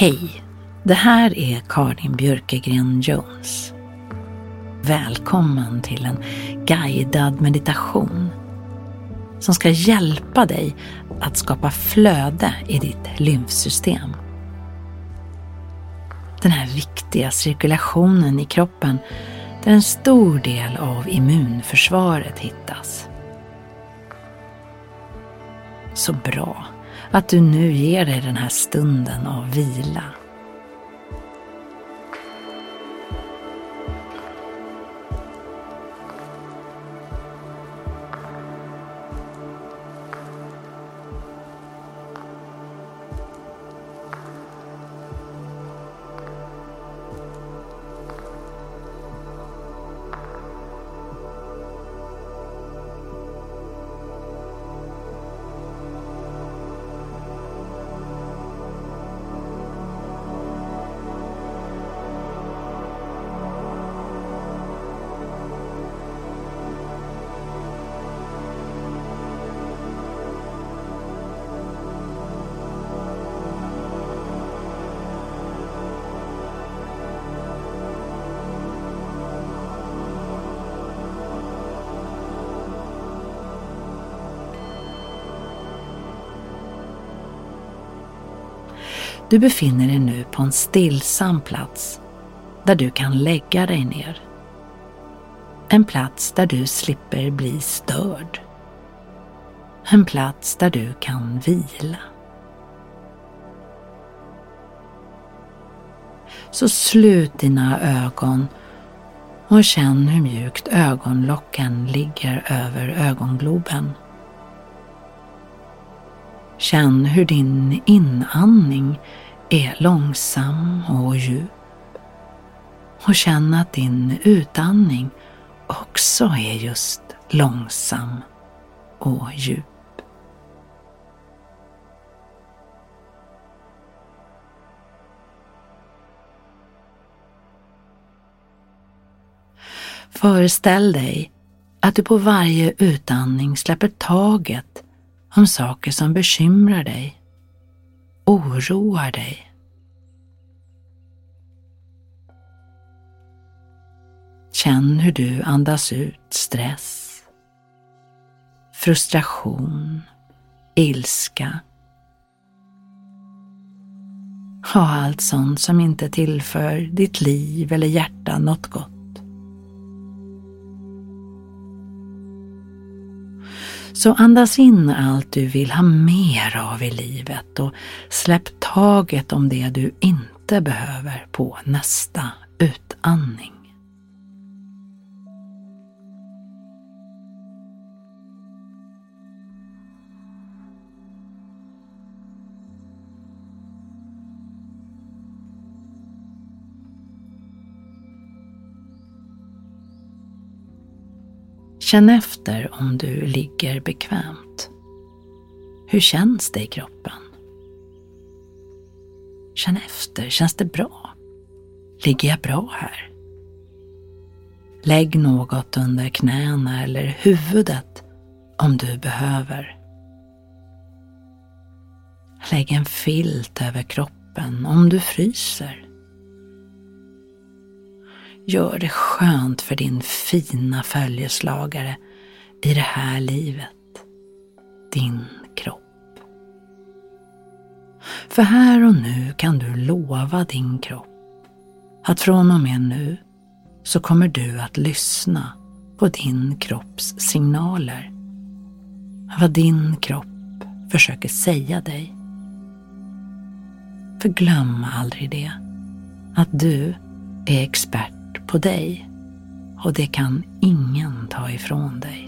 Hej! Det här är Karin Björkegren Jones. Välkommen till en guidad meditation som ska hjälpa dig att skapa flöde i ditt lymfsystem. Den här viktiga cirkulationen i kroppen där en stor del av immunförsvaret hittas. Så bra att du nu ger dig den här stunden av vila. Du befinner dig nu på en stillsam plats där du kan lägga dig ner. En plats där du slipper bli störd. En plats där du kan vila. Så slut dina ögon och känn hur mjukt ögonlocken ligger över ögongloben. Känn hur din inandning är långsam och djup. Och känn att din utandning också är just långsam och djup. Föreställ dig att du på varje utandning släpper taget om saker som bekymrar dig, oroar dig. Känn hur du andas ut stress, frustration, ilska. och allt sånt som inte tillför ditt liv eller hjärta något gott. Så andas in allt du vill ha mer av i livet och släpp taget om det du inte behöver på nästa utandning. Känn efter om du ligger bekvämt. Hur känns det i kroppen? Känn efter, känns det bra? Ligger jag bra här? Lägg något under knäna eller huvudet om du behöver. Lägg en filt över kroppen om du fryser. Gör det skönt för din fina följeslagare i det här livet. Din kropp. För här och nu kan du lova din kropp att från och med nu så kommer du att lyssna på din kropps signaler. Vad din kropp försöker säga dig. För glöm aldrig det, att du är expert på dig och det kan ingen ta ifrån dig.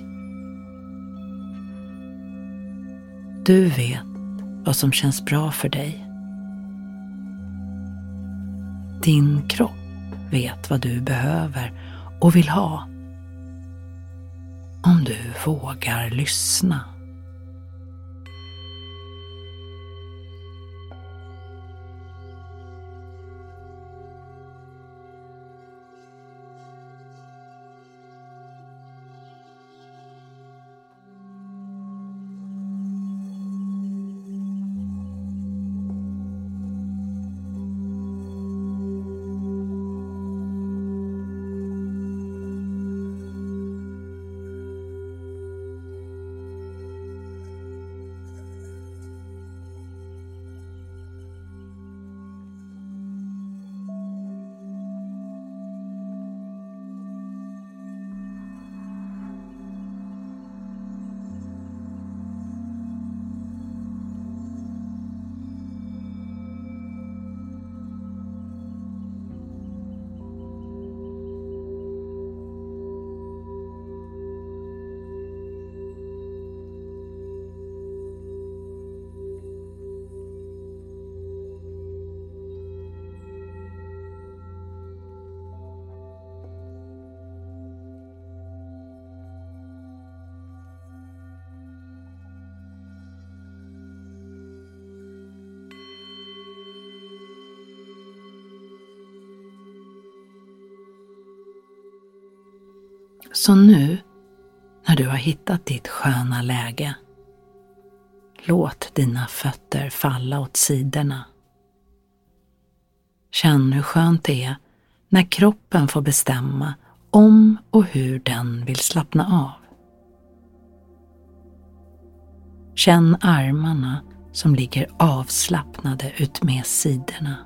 Du vet vad som känns bra för dig. Din kropp vet vad du behöver och vill ha. Om du vågar lyssna. Så nu, när du har hittat ditt sköna läge, låt dina fötter falla åt sidorna. Känn hur skönt det är när kroppen får bestämma om och hur den vill slappna av. Känn armarna som ligger avslappnade utmed sidorna.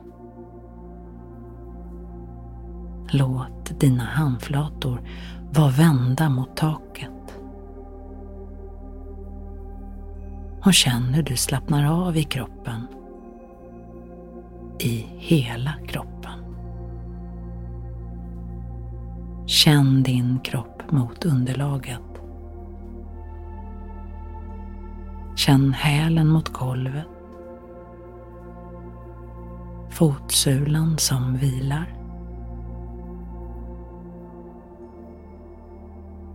Låt dina handflator var vända mot taket. Och känn hur du slappnar av i kroppen. I hela kroppen. Känn din kropp mot underlaget. Känn hälen mot golvet. Fotsulan som vilar.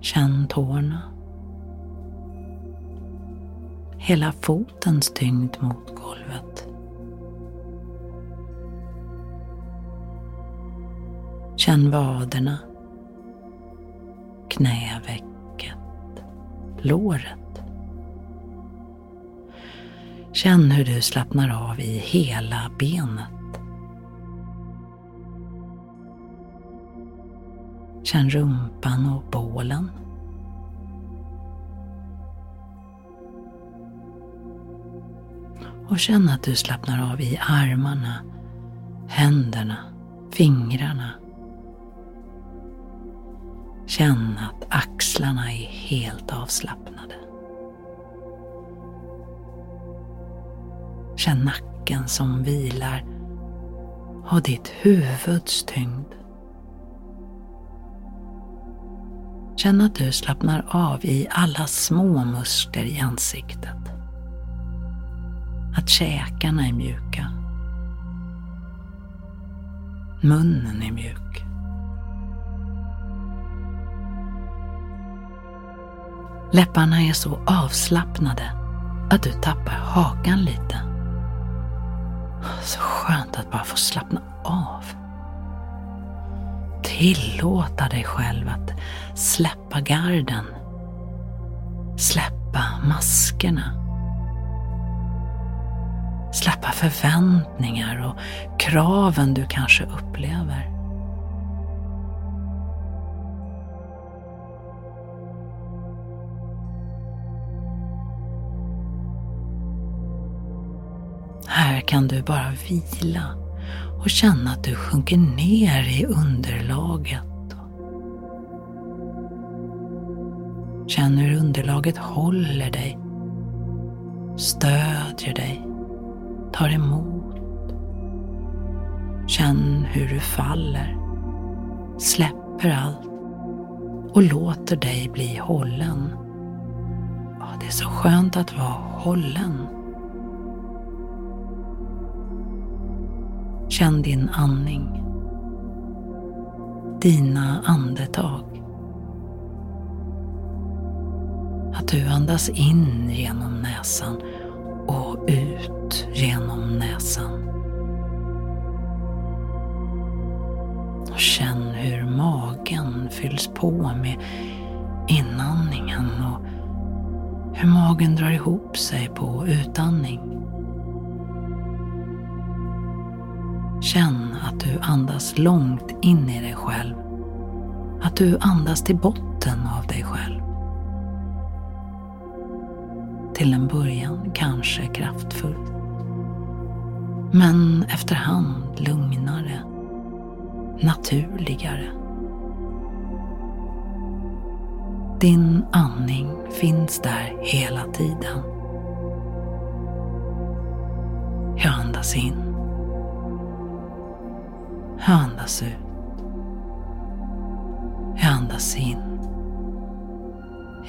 Känn tårna. Hela fotens tyngd mot golvet. Känn vaderna. Knävecket. Låret. Känn hur du slappnar av i hela benet. Känn rumpan och bålen. Och känn att du slappnar av i armarna, händerna, fingrarna. Känn att axlarna är helt avslappnade. Känn nacken som vilar och ditt huvuds tyngd. Känn att du slappnar av i alla små muskler i ansiktet. Att käkarna är mjuka. Munnen är mjuk. Läpparna är så avslappnade att du tappar hakan lite. Så skönt att bara få slappna av tillåta dig själv att släppa garden. Släppa maskerna. Släppa förväntningar och kraven du kanske upplever. Här kan du bara vila och känna att du sjunker ner i underlaget. Känn hur underlaget håller dig, stödjer dig, tar emot. Känn hur du faller, släpper allt och låter dig bli hållen. Det är så skönt att vara hållen. Känn din andning. Dina andetag. Att du andas in genom näsan och ut genom näsan. Och känn hur magen fylls på med inandningen och hur magen drar ihop sig på utandning. Känn att du andas långt in i dig själv. Att du andas till botten av dig själv. Till en början kanske kraftfullt. Men efterhand lugnare, naturligare. Din andning finns där hela tiden. Jag andas in. Jag andas ut. Jag andas in.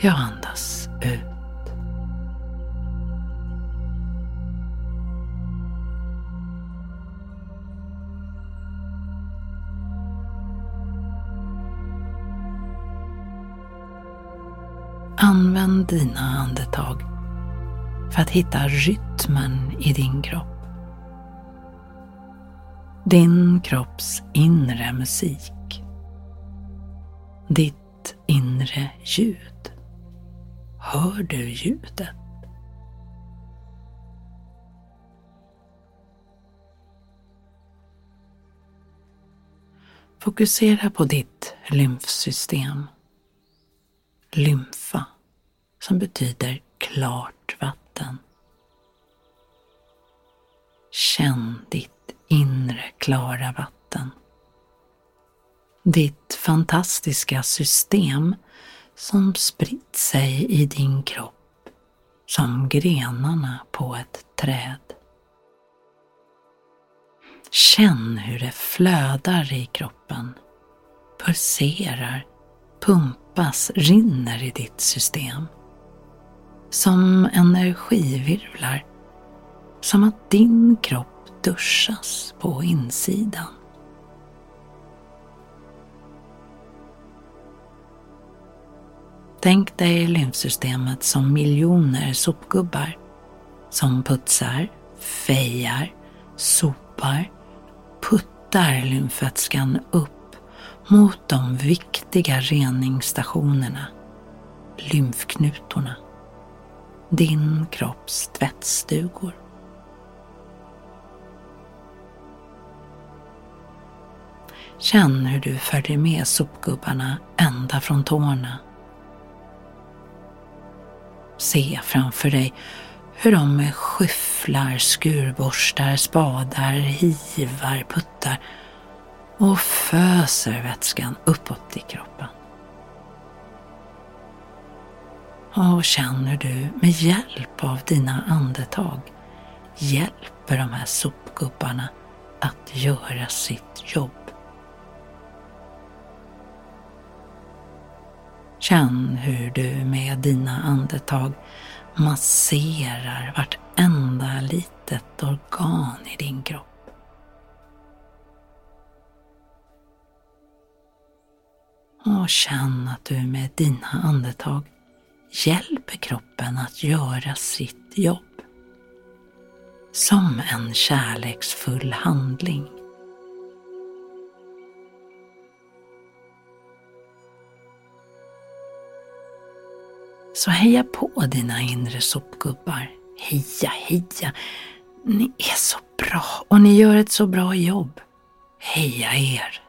Jag andas ut. Använd dina andetag för att hitta rytmen i din kropp din kropps inre musik. Ditt inre ljud. Hör du ljudet? Fokusera på ditt lymfsystem. Lymfa, som betyder klart vatten. Känn ditt inre klara vatten. Ditt fantastiska system som spritt sig i din kropp som grenarna på ett träd. Känn hur det flödar i kroppen, pulserar, pumpas, rinner i ditt system. Som energivirvlar, som att din kropp duschas på insidan. Tänk dig lymfsystemet som miljoner sopgubbar som putsar, fejar, sopar, puttar lymfvätskan upp mot de viktiga reningsstationerna, lymfknutorna, din kropps tvättstugor. Känn hur du följer med sopgubbarna ända från tårna. Se framför dig hur de med skyfflar, skurborstar, spadar, hivar, puttar och föser vätskan uppåt i kroppen. Och hur du med hjälp av dina andetag hjälper de här sopgubbarna att göra sitt jobb. Känn hur du med dina andetag masserar vartenda litet organ i din kropp. Och känn att du med dina andetag hjälper kroppen att göra sitt jobb. Som en kärleksfull handling. Så heja på dina inre sopgubbar. Heja, heja! Ni är så bra och ni gör ett så bra jobb. Heja er!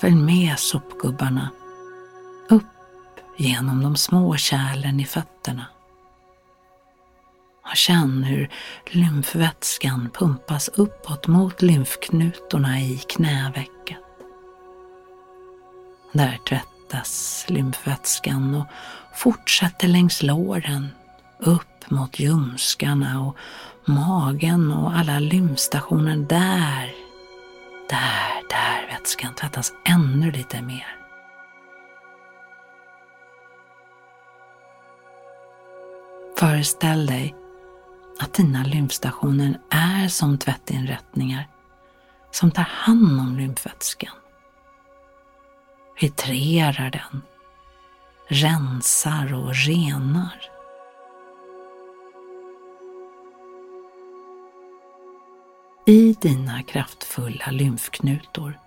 Följ med sopgubbarna upp genom de små kärlen i fötterna. Och känn hur lymfvätskan pumpas uppåt mot lymfknutorna i knävecket. Där tvättas lymfvätskan och fortsätter längs låren upp mot ljumskarna och magen och alla lymfstationer där. Där, där vätskan tvättas ännu lite mer. Föreställ dig att dina lymfstationer är som tvättinrättningar som tar hand om lymfvätskan. Filtrerar den, rensar och renar. I dina kraftfulla lymfknutor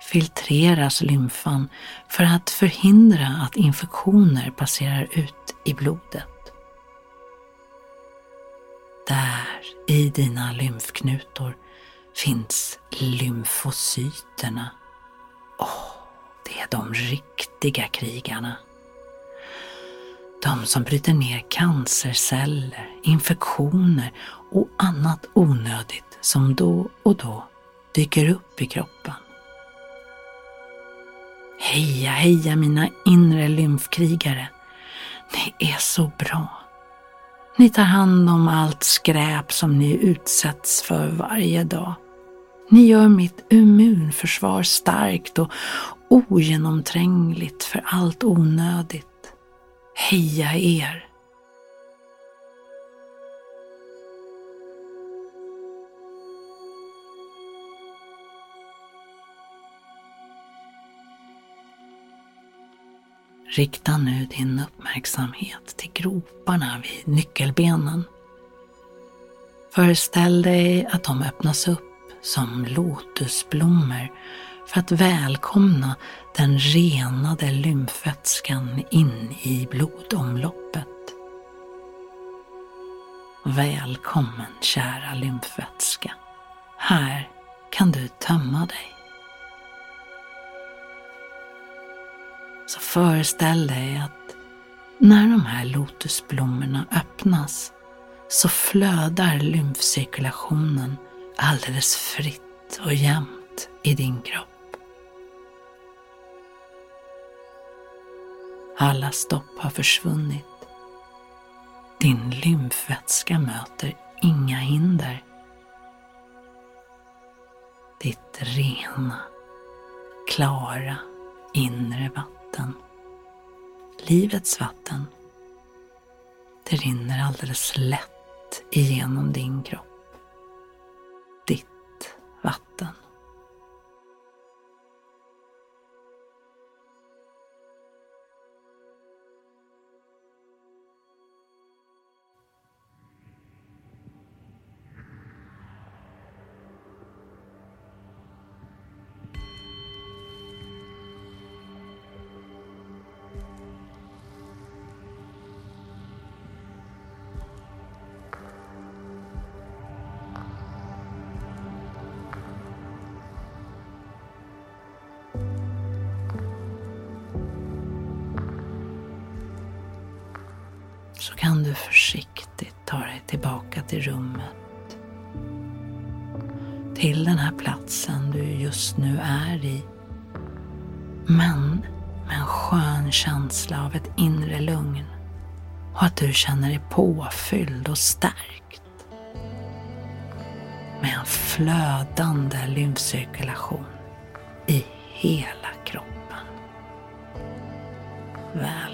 filtreras lymfan för att förhindra att infektioner passerar ut i blodet. Där i dina lymfknutor finns lymfocyterna. Åh, oh, det är de riktiga krigarna. De som bryter ner cancerceller, infektioner och annat onödigt som då och då dyker upp i kroppen. Heja, heja mina inre lymfkrigare. Ni är så bra. Ni tar hand om allt skräp som ni utsätts för varje dag. Ni gör mitt immunförsvar starkt och ogenomträngligt för allt onödigt. Heja er! Rikta nu din uppmärksamhet till groparna vid nyckelbenen. Föreställ dig att de öppnas upp som lotusblommor för att välkomna den renade lymfvätskan in i blodomloppet. Välkommen kära lymfvätska. Här kan du tömma dig. Föreställ dig att när de här lotusblommorna öppnas så flödar lymfcirkulationen alldeles fritt och jämnt i din kropp. Alla stopp har försvunnit. Din lymfvätska möter inga hinder. Ditt rena, klara inre vatten vatten, livets vatten, det rinner alldeles lätt igenom din kropp. Ditt vatten. Så kan du försiktigt ta dig tillbaka till rummet. Till den här platsen du just nu är i. Men med en skön känsla av ett inre lugn och att du känner dig påfylld och stärkt. Med en flödande lymfcirkulation i hela kroppen. Väl